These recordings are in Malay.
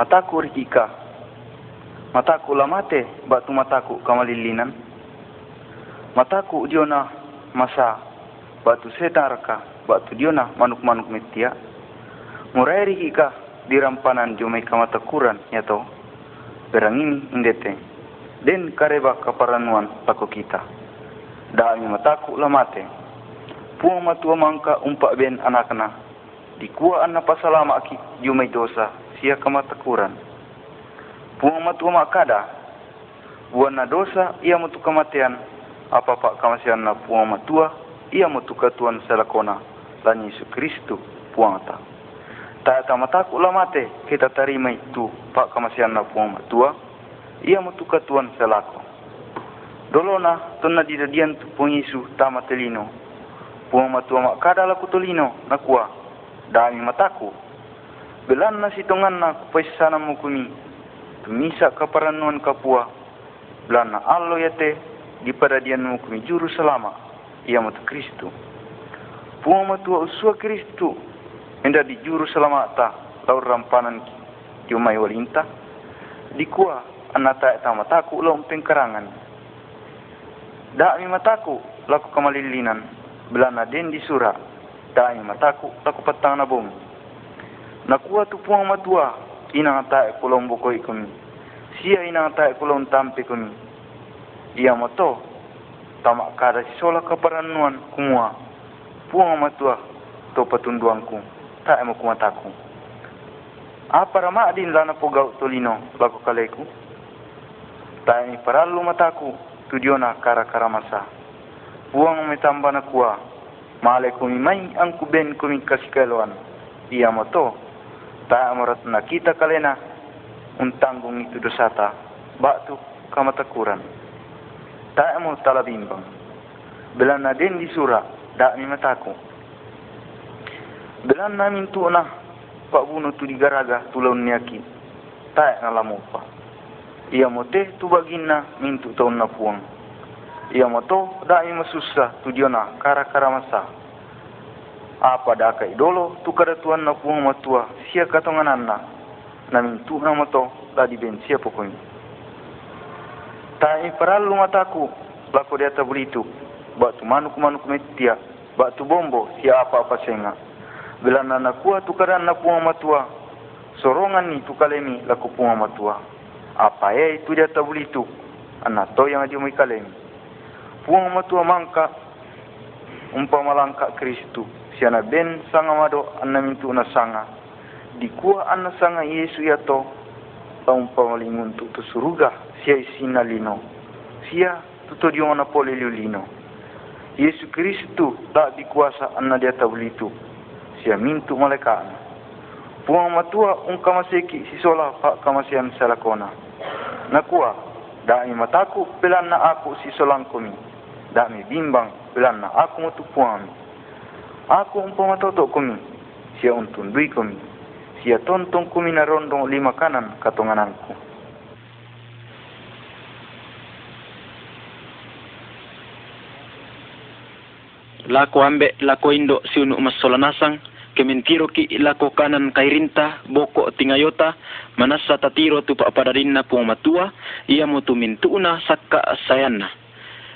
Mataku rikika. Mataku lamate batu mataku kamalilinan. Mataku diona masa batu setaraka batu diona manuk-manuk metia. Murai rikika dirampanan jumai kamatakuran yato. Berang ini indete. Den kareba kaparanuan tako kita. Dami mataku lamate. Puang matua mangka umpak ben anakna. Dikua anna pasalama aki jumai dosa sia kamatakuran. Puang matu makada. Buan na dosa ia mutu kematian. Apa pak kamasian na puang matua ia mutu katuan selakona. Dan Yesus Kristu puang ta. Tak ta mataku lah mate kita terima itu pak kamasian na puang matua ia mutu katuan selako. Dolona tonna di dadian tu puang Yesus tamatelino. Puang matua makada laku tolino nakua. Dami mataku Belan na sitongan na kupaisana mo kumi. Tumisa kaparanuan kapua. Belan na allo yate di paradian mo kumi juru selama. Ia mata Kristu. Puang matua usua Kristu. Henda di juru selama ta. Laur rampanan ki umay walinta. Di kuah anata eta mataku lo umpeng karangan. Da mi mataku laku kamalilinan. Belan na den di surah. Da mi mataku laku petang na bumi nakuha tu puang matua. Ina ngata e kulong bukoi kumi sia ina ngata e kulong tampe kumi ia moto. Tamak kada si sola kaparanuan kumua. Puang matua. To patunduanku ta emo kumataku apa rama adin lana pogau tolino laku kaleku ta emi paralu mataku tudiona kara kara masa. Puang metamba na kuah Male kumi mai angku ben kumi kasikeloan. Ia moto ta amorat na kita kalena untanggung itu dosa ta. Batu kamatakuran ta amo tala bimbang. Belan na di sura da mi mataku. Belan na min tu pak bunuh tu digaraga tulaun niaki ta na lamupa ia mote tu bagina min tu taun na puang. Ia moto da mi masusa tu diona kara kara apa dah kai dolo tu kada tuan na puang matua sia katongan anna na min tu na moto da di ben sia pokoi ta i paralu mataku lako dia ta bulitu ba tu manuk manuk metia ba tu bombo sia apa apa senga. Bila nana kuah tu kada na puang matua sorongan ni tu kalemi lako puang matua. Apa ye itu dia ta bulitu anna to yang dia mai kalemi puang matua mangka umpama langka Kristus siana ben sanga mado anna mintu na sanga. Di kuah anna sanga Yesu ya to taum pamalingun tu tu suruga sia isina lino. Sia tu to dio na pole lino. Yesu Kristu tak dikuasa anna dia tablitu sia mintu malaikat puang matua un kamaseki si sola pak kamasian salakona na kuah da mi mataku pelan na aku si solang kumi da mi bimbang pelan na aku mutu puang Aku umpama toto kumi. Sia untun dui kumi. Sia tontong kumi na rondong lima kanan katongananku. Lako ambe lako indo si unu masolanasang kementiro ki lako kanan kairinta boko tingayota manasa tatiro tu paapadarinna puang matua ia mutu mintuna sakka sayanna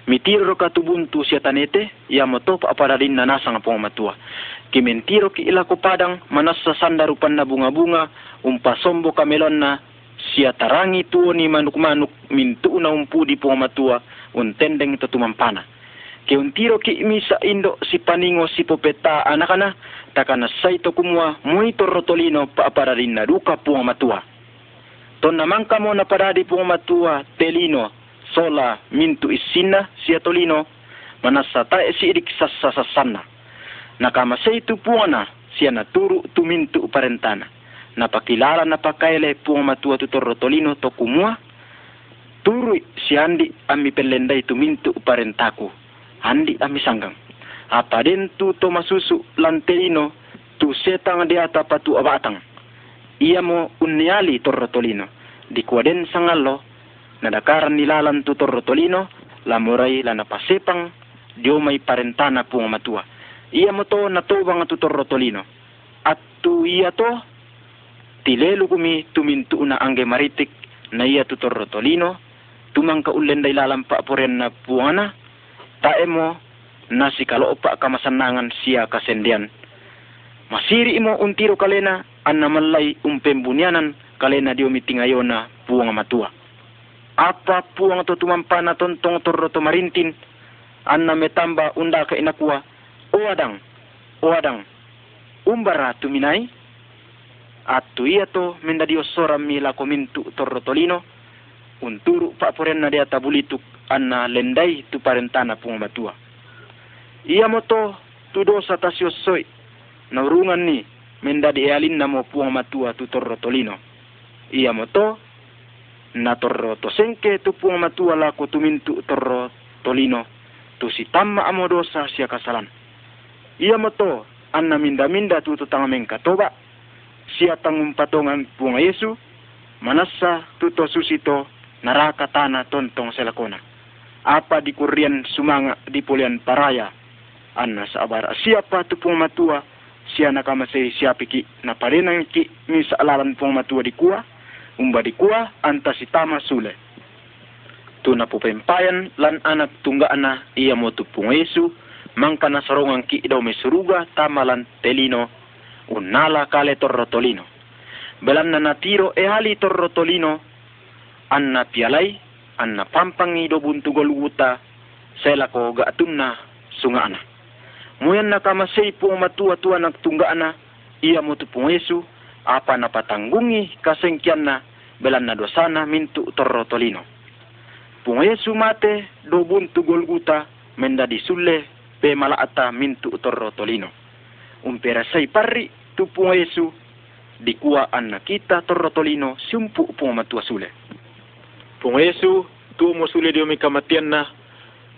mitiro ka tubuntu sia tanete ya moto pa aparadin na nasa nga matua. Ki mentiro ki ila ko padang manasa sanda rupan na bunga-bunga umpa sombo kamelon na sia tarangi tuo ni manuk-manuk mintu na umpu di matua untendeng ito tumampana. Ki untiro ki misa indo si paningo si popeta anakana takana saito kumua muito rotolino pa aparadin na duka matua. Ton namangka mo na paradi matua telino sola mintu isina sia tolino. Manasa ta si idik sasa sasana nakama sei tu puana sia na turu tu parentana. Na pakilala na pakaile puang matua tu torro tolino to kumua turu si andi ami pelendai tu parentaku. Andi ami sanggang. Apa den tu to masusu lantelino tu setang di ata patu abatang. Ia mo uniali torro tolino. Di kuaden sangallo na dakaran nilalan tutor rotolino la murai la napasepang dio may parentana po matua. Iya mo to natubang tutor rotolino. At tu iya to tilelu kumi tumintu na angge maritik na iya tutor tolino tumang ka ulen day lalampa poren na puana taemo na si kaloopa kamasanangan siya kasendian. Masiri imo untiro kalena an namalay umpembunyanan kalena dio mitingayona puang matua apa puang to tumampa na tontong torro to marintin? An na metamba unda ka inakua o adang umbara tuminay at iya to mendadio sora mila komintu torro tolino unturu pa poren na dia tabulituk anna lendai tu parentana pung matua iya moto tu dosa tasio soi. Naurungan ni mendadi alin namo puang matua tu torro tolino iya moto na torro to sengke tu puang matua la ko tumintu torro tolino tu si tamma amo dosa sia kasalan. Iya moto anna minda minda tu tu tangamen katoba sia tangum patongan puang Yesu manasa tuto susito naraka tana tontong selakona. Apa di kurian sumanga di pulian paraya anna sabar. Siapa tu puang matua sia nakamasay siapa ki na parenang ki ni sa puang matua di kuah umba di kuah anta si tama sule tu na pupempayan lan anak tungga ana iya mo tu puang Yesu mangka na sarungang ki idaw may suruga tamalan telino unala kale torrotolino. Belan na natiro e torrotolino, anna pialay, anna pampangi do buntugol wuta, sela ko gaatunna sungaana. Muyan na kamasay po matua tua nagtunggaana, iya mo tupong Yesu, apa na patanggungi kasengkian na, belan na dosana mintu torrotolino. Pung Yesu mate do buntugol wuta, menda disulle pe malaata mintu torrotolino umpera sai parri tu punga Yesu di kuwa anna kita torrotolino sumpu punga matua sule. Punga Yesu tu mo sule dio mi kamatian na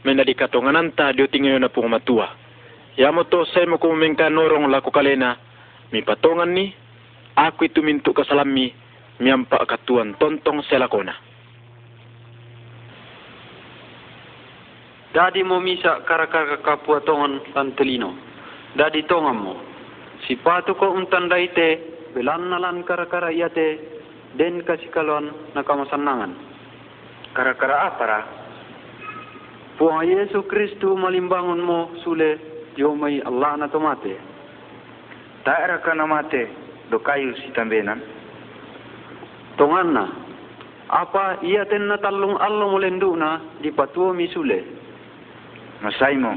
mena di katongananta dio tingyo na punga matua. Ya mo to sai mo kumengka norong lako kalena mi patongan ni aku itu mintu kasalami mi ampa katuan tontong selakona. Dadi mo misa karakar kapuatongan tantelino dadi tongamo sipatu ko untan daite belan nalan kara kara iate den kasikalon nakamasanangan. Kara kara apara Puang Yesu Kristu malimbangun mo sule yomai Allah na tomate. Taera ka namate do kayu si tambenan. Tonganna apa ia ten na talung Allah molendu na di patuo mi sule. Masai mo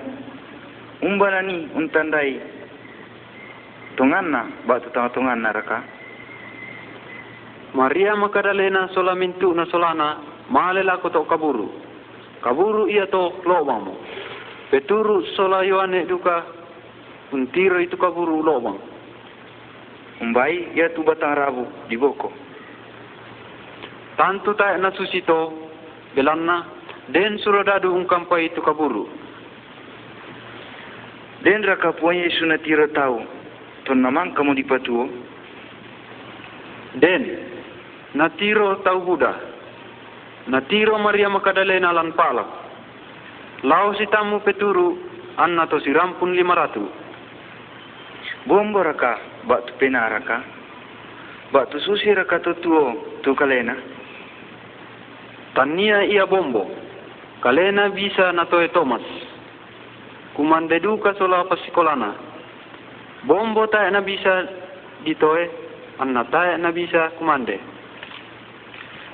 umbana ni untandai tunganna batu tanga tunganna raka. Maria makadalena solamintu na solana malela ko to kaburu. Kaburu ia to lobang peturu sola yoane duka untiro itu kaburu lobang umbai ia tu batang rabu di boko tantu ta na susito belanna den surodadu ungkampai itu kaburu Den raka puan Yesu na tau. Ton namang kamu di patuo. Den. Na tiro tau Buddha. Na Maria Makadalena lan pala. Lau si tamu peturu anna to si rampun lima ratu. Bombo raka bak tu pena raka. Bak tu susi raka tu tuo tu kalena. Tania ia bombo. Kalena bisa na toe Thomas kumande duka sola pasikolana. Bombo ta na bisa ditoe, anna ta na bisa kumande.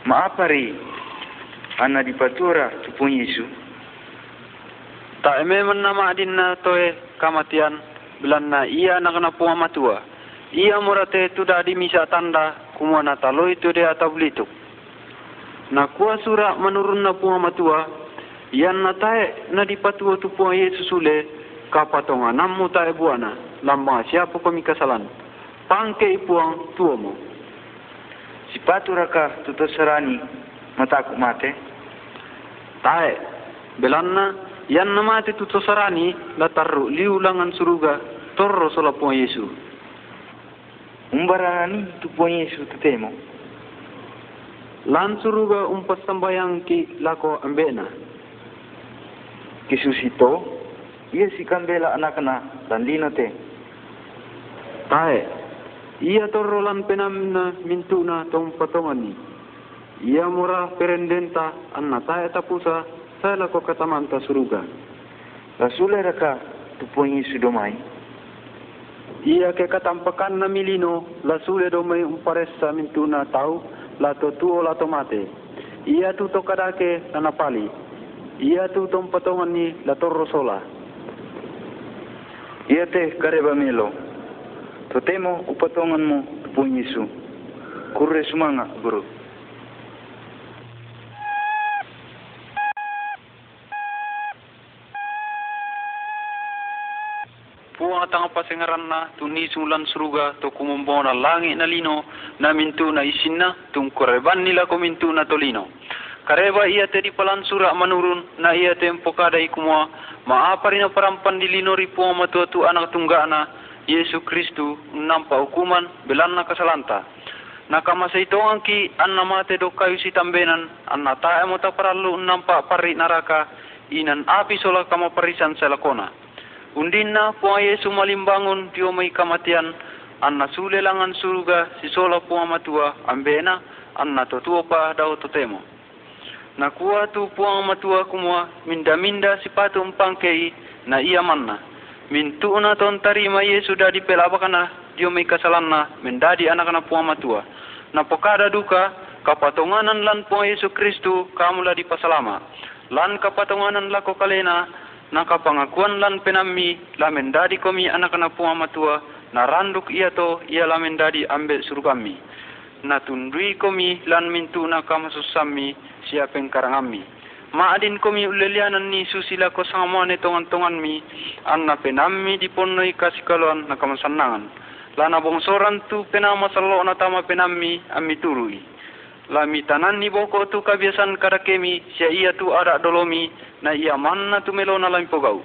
Maapari, anna dipatura tupun Yesu. Ta eme man nama adin na toe kamatian, bilan na iya na kana Iya murate tu da di misa tanda kumwa na taloi tu dia tablituk. Na kuwa sura menurun na puwa matua, yan na tae na tu po Yesus ule kapatonga namu tae buana lamba siapa kami kasalan pangke ipuang tuo mo si patu raka tuto serani mataku mate tae belanna yan na mate tuto serani la tarru liulangan suruga torro sola po Yesu umbarani tu po Yesu tutemo lan suruga umpas sambayang ki lako ambena kisusito ia si kambela anak na dan lino te tae Ia torolan penamna mintuna tong patongani. Ia murah perendenta anna tae tapusa saya ko katamanta suruga. Rasule raka tupungi sudomai. Ia ke katampakan na milino la sule do mai umparessa mintuna tau la to tuo la to mate. Ia tu to kadake tanapali. Ia tu tom patongani la torro sola. Ia te kareba melo. Totemo upatonganmu tepung Yesu. Kurre semangat, guru. Puang atang pasengaran na tuni sulan suruga to kumumbaw na langit na lino na mintu na isin na tung koreban nila ko mintu na tolino. Kareba ia te di palan sura manurun na ia te empokadai kumua maapa rin na parampan di lino ri puang matua tu anak tungga na Yesu Kristu nampak hukuman belanna kasalanta. Nakama sa ito ang ki anna mate do kayo si tambenan anna tae mo ta parallu nampak pari naraka inan api sola kama parisan sa lakona. Undin na po ang Yesu malimbangon tiyo may kamatian anna sulelangan suruga si sola po ang matua ambena anna totuo pa daw totemo. Nakuha tu po ang matua kumua minda-minda si patong pangkei na iya manna mintu na ton tarima Yesu dadi pelabakana dio may kasalanna mendadi anak na puama tua na pokada duka kapatonganan lan po Yesu Kristu kamula di pasalama lan kapatonganan lako kalena na kapangakuan lan penami la mendadi komi anak na puama tua na randuk iya to ia la mendadi ambil surgami na tundui komi lan mintu na kamasusami siapeng karangami maadin komi ulelianan ni susila ko sama ne tongan tongan mi. Anna penammi di ponnoi kasikaluan na kamasanangan lana bongsoran tu penama sallo na tama penammi ammi turui lami tanan ni boko tu kabiasan kada kemi sia ia tu ada dolomi na ia manna tu melo na lampo gau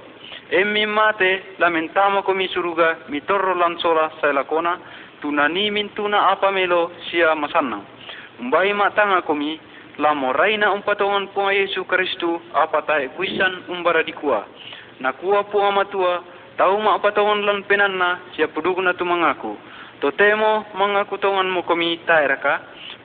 emmi mate lamentama komi suruga mi torro lan sola saila kona tunani min tuna apa melo sia masanna. Umbai matanga komi la moraina umpatongan po Yesu Kristu apa tae kuisan umbara dikua na kuwa po amatua tau ma patongan lan penanna sia pudugna tu mangaku. Totemo mangaku tongan mo komi taeraka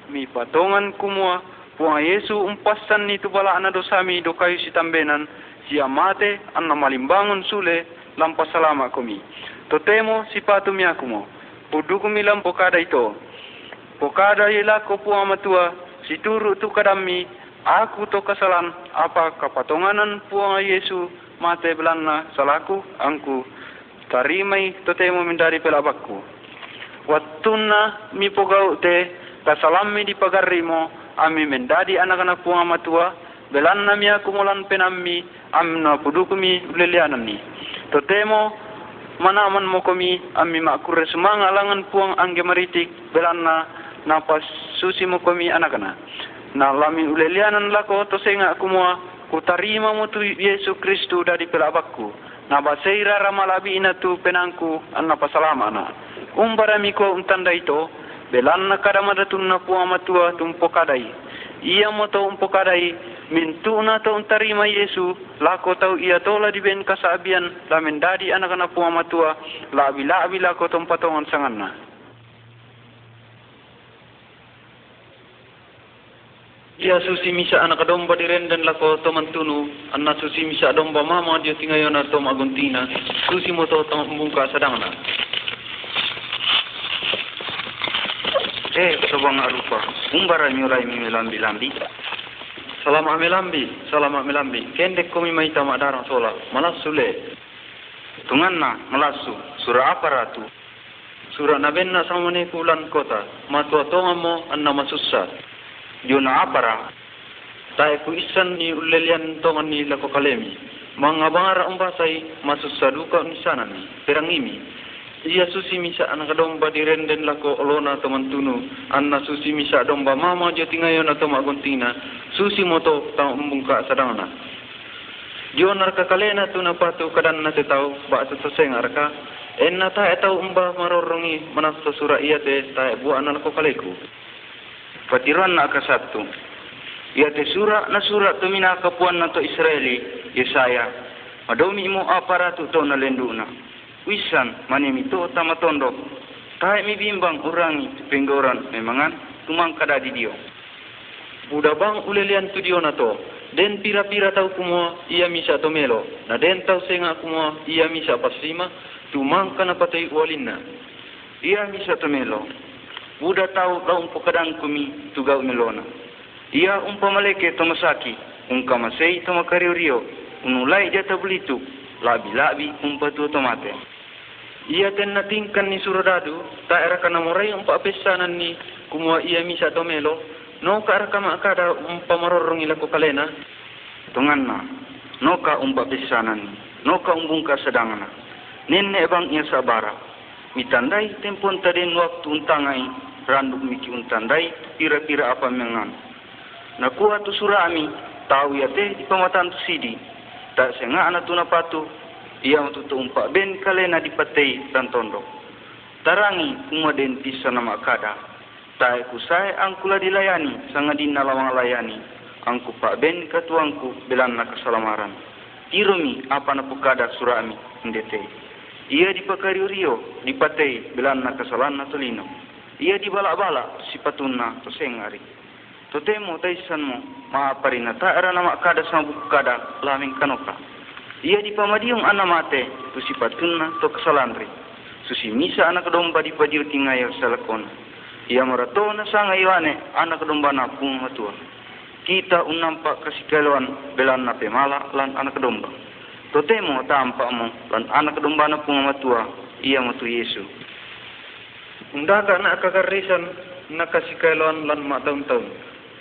mi patongan kumua po Yesu umpasan ni tu bala ana dosami do kayu sitambenan sia mate anna malimbangun sule lampa salama komi totemo sipatu miakumo pudugumi lampo kada ito. Pokada ila ko po amatua si turu tu kadami aku to kasalan apa kapatonganan puang Yesu mate belana salaku angku. Tarimai to temo mendari pelabakku. Wattuna mi pogau te kasalami di pagarimo ami mendadi anak-anak puang matua belanna mi aku mulan penammi amna pudukumi lelianani to temo mana man mokomi ami makure semanga langan puang angge maritik belanna napas susi mo kami anak-anak. Na lami ulelianan lako to senga kumua ku tarima mo tu Yesu Kristu dari pelabakku. Na baseira ramalabi ina tu penangku anna pasalama na. Umbara miko untanda ito belanna kadamada tunna puama tua tumpo kadai. Ia mo to umpo kadai mintuna to untarima Yesu lako tau ia tola di ben kasabian la mendadi anak-anak puama tua la bila bila ko tompatongan sanganna. Dia susi misa anak domba di renden lako to mantunu anna susi misa domba mama dia tingayona to maguntina susi moto to mbungka sadangna Eh sobang arupa umbara nyurai mi melambi lambi Salam amelambi salam amelambi kende komi mai tama darang sola malas sule. Tunganna malasu apa ratu? Surah nabenna samane pulan kota. Matua tongamo anna masussa Yuna apara tae ku isan ni ulelian tongan ni lako kalemi. Mga bangara umbasay masusaduka ni sana iya susi misa anak domba di renden lako olona teman tunu anna susi misa domba mama jo tingayon atau maguntina susi moto tang umbungka sadangana Jo narka kalena tu patu kadan na tau ba sa saseng arka en na ta etau umba marorongi manas sura iya te ta bu anan ko kaleku Patiran na ka sabtu. Ia te sura na sura tu mina kapuan na to Israeli, Yesaya. Madomi mo apara tu to na lenduna. Wisan manimi to tamatondo. Tahe mi bimbang urangi penggoran memangan tumang kada di dio. Buda bang ulelian tu dio na to. Den pira-pira tau kumua ia misa to melo. Na den tau senga kumua ia misa pasima tumang kana patay walina. Ia misa to melo. Buda tau lau umpo kadang kumi tugau melona. Ia umpo maleke to masaki. To makariu rio. Unulai jata belitu. Labi-labi umpa tu tomate. Ia ten natingkan ni suradadu, tak era kana morai umpa pesanan ni kumua ia misa to melo. No ka era kama akada umpa marorong ila ko kalena. Tungan na. No ka umpa pesanan. No ka umbung ka sedangana. Nenne bang ia sabara. Mitandai tempon tadin waktu untangai. Randuk miki untandai. Pira-pira apa mengan. Nakuha tu surami. Tahu ya teh di tu sidi. Tak senga anak tu napatu ia untuk tumpak ben kalena di patei dan tondok. Tarangi kumaden pisa nama kada. Tai kusai angkula dilayani sangadina lawang layani. Angku pak ben katuangku belan na keselamaran. Tirumi apa na pukada surami ndete. Ia di pakari rio di patei belan na kesalan na tolino. Ia di balak-balak si patuna to sengari. Totemo taisanmu maaparina ta era nama kada sama buku kada laming kanoka ia di pamadiung ana mate tu si patunna to kesalantri susi misa anak domba di padiu tingayo salakon ia marato na sanga iwane anak domba na pung matua kita unampa kasikaluan belan na pemala lan anak domba to temo tampa mo lan anak domba na pung matua ia matu yesu. Undaga na kakarisan na kasikaluan lan mataun-taun.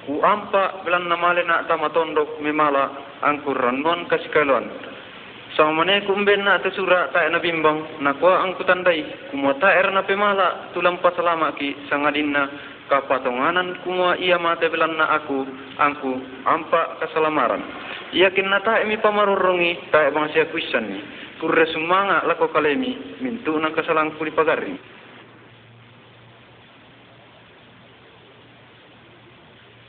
Ku ampa belan na mali na tamatondok memala ang kuranuan kasikaluan. Sama mana kumben na te sura ta na bimbang na ko ang kutandai kumwa ta er na pemala tulang pasalama ki sangadin na kapatonganan kumwa ia mate belan na aku angku ampa keselamaran. Ia kin na ta emi pamarurungi ta bang sia kuisan ni kurre sumanga lako kalemi mintu na kesalang kuli pagari.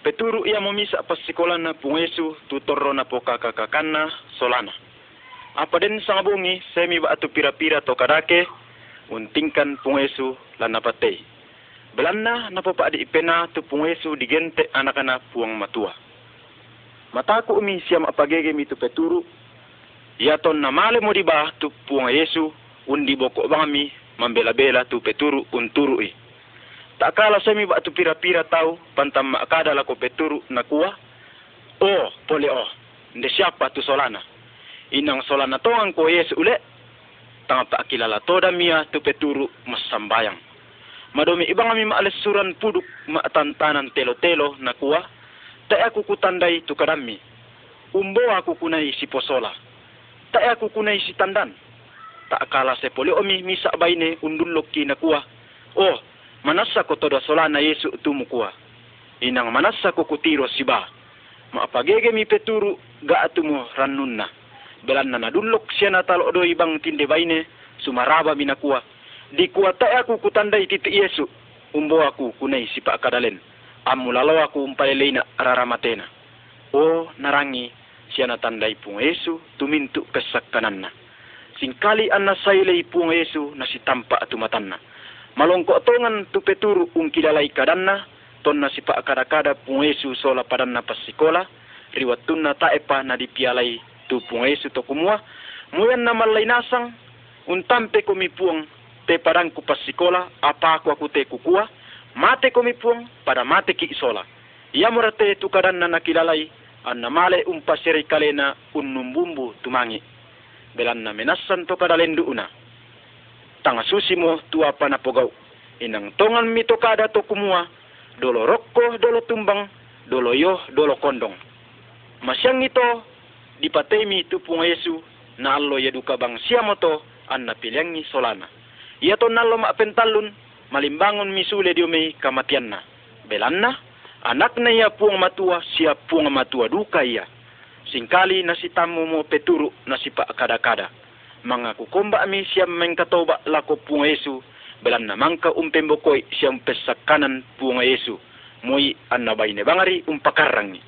Peturu ia memisa pas sekolah na pungesu tutorro na pokakakakana solana. Apa den sang bungi semi ba atu pira-pira to kadake untingkan pungesu lan napate. Belanna napa pa di ipena tu pungesu digente anak-anak puang matua. Mataku umi siam apagege mi tu peturu. Ya ton namale mo diba tu puang Yesu undi boko bangami mambela-bela tu peturu unturu i. Tak kala semi ba tu pira-pira tau pantam makada lako peturu nakua. Oh, pole oh. Nde siapa tu solana? Inang solan na tongang ko yes ule. Tanga pa kilala toda mia tu peturu masambayang madomi ibang ami maalis suran puduk maatantanan telo-telo na kuwa ta aku kutandai tu kadami umbo aku kunai si posola. Ta aku kunai si tandan. Ta akala se poli omi misa baine undulok ki na kuwa oh manasa ko toda solana yesu tu mukuwa inang manasa ko kutiro siba maapagege mi peturu ga atumo ranunna belan na nadulok siya na talo do tinde baine sumaraba minakua di kuata aku kutandai titi yesu. Umbo aku kunai si pak kadalen. Amulalo aku umpaleleina raramatena o narangi siya na tandai pung yesu tumintu kesakkananna singkali anna sailei pung yesu na si tampa atumatanna malongko tongan tu peturu ungkilalai kadanna tonna si pak kada-kada pung yesu sola padanna pasikola riwatunna taepa na dipialai tu punga Yesu to kumua. Muyan na malay nasang untampe ko te parang pasikola apa aku aku te kukua mate ko mi mate ki isola. Ia murate tu kadan na nakilalay an namale umpasiri kalena unnumbumbu tumangi. Belan na menasan to kadalen duuna tanga susi mo tu apa na pogau. Inang tongan mi to kumua. Dolo rokko dolo tumbang dolo yo dolo kondong. Masyang ito di patemi tu pung Yesu na allo ya duka bang siamo to an na pilyangi solana. Ia to nalo ma pentalun malimbangon misule dio mei kamatian na. Belan na anak na ia puang matua sia puang matua duka ia. Singkali nasi tamu mo peturu nasi pa kada-kada. Mga kukomba mi siya mengkatoba lako pung Yesu belan na mangka umpembokoi siya umpesakanan pung Yesu. Moi annabay ne bangari umpakarangi.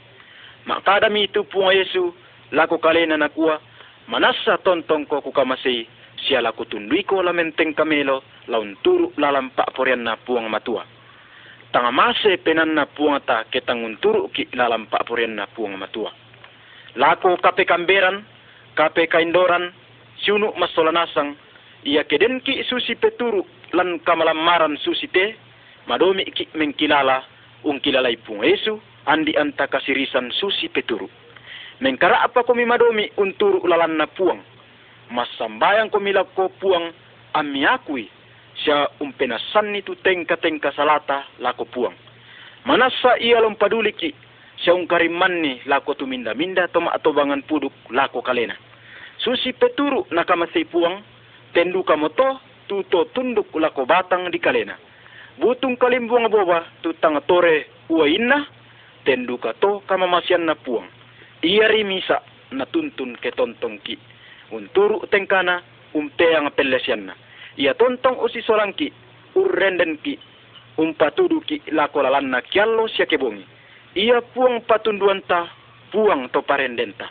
Makadami tu pung Yesu lako kalena na kuwa, manasa tontong ko kukamasi, siya lako tundui ko lamenteng kamelo, laun turu lalam pak porian na puang matua. Tanga mase penan na puang ta ketangun turu ki lalam pak porian na puang matua. Lako kape kamberan, kape kaindoran, siunu masolanasang, ia keden ki susi peturu lan kamalamaran susi te, madomi ki mengkilala, ungkilalai pung Yesu, andi anta kasirisan susi peturu. Mengkara apa kami madomi unturu lalan na puang, masambayang ko milako puang amiakui siya umpenasan itu tengka-tengka salata lako puang. Manasa ia lom paduliki siya ungkariman ni lako tuminda-minda toma atobangan puduk lako kalena. Susi peturu nakamasay puang, tendu kamoto, tuto tunduk lako batang di kalena. Butung kalimbuang boba, tutang tore uwain tendu kato kamamasyan na puang. Ia rimisa na tuntun ke tontong ki. Unturu tengkana umpeang pelesianna ia tontong usi solangki urrenden ki umpatudu ki lako lalanna kiallo sia kebongi ia puang patunduanta puang to parendenta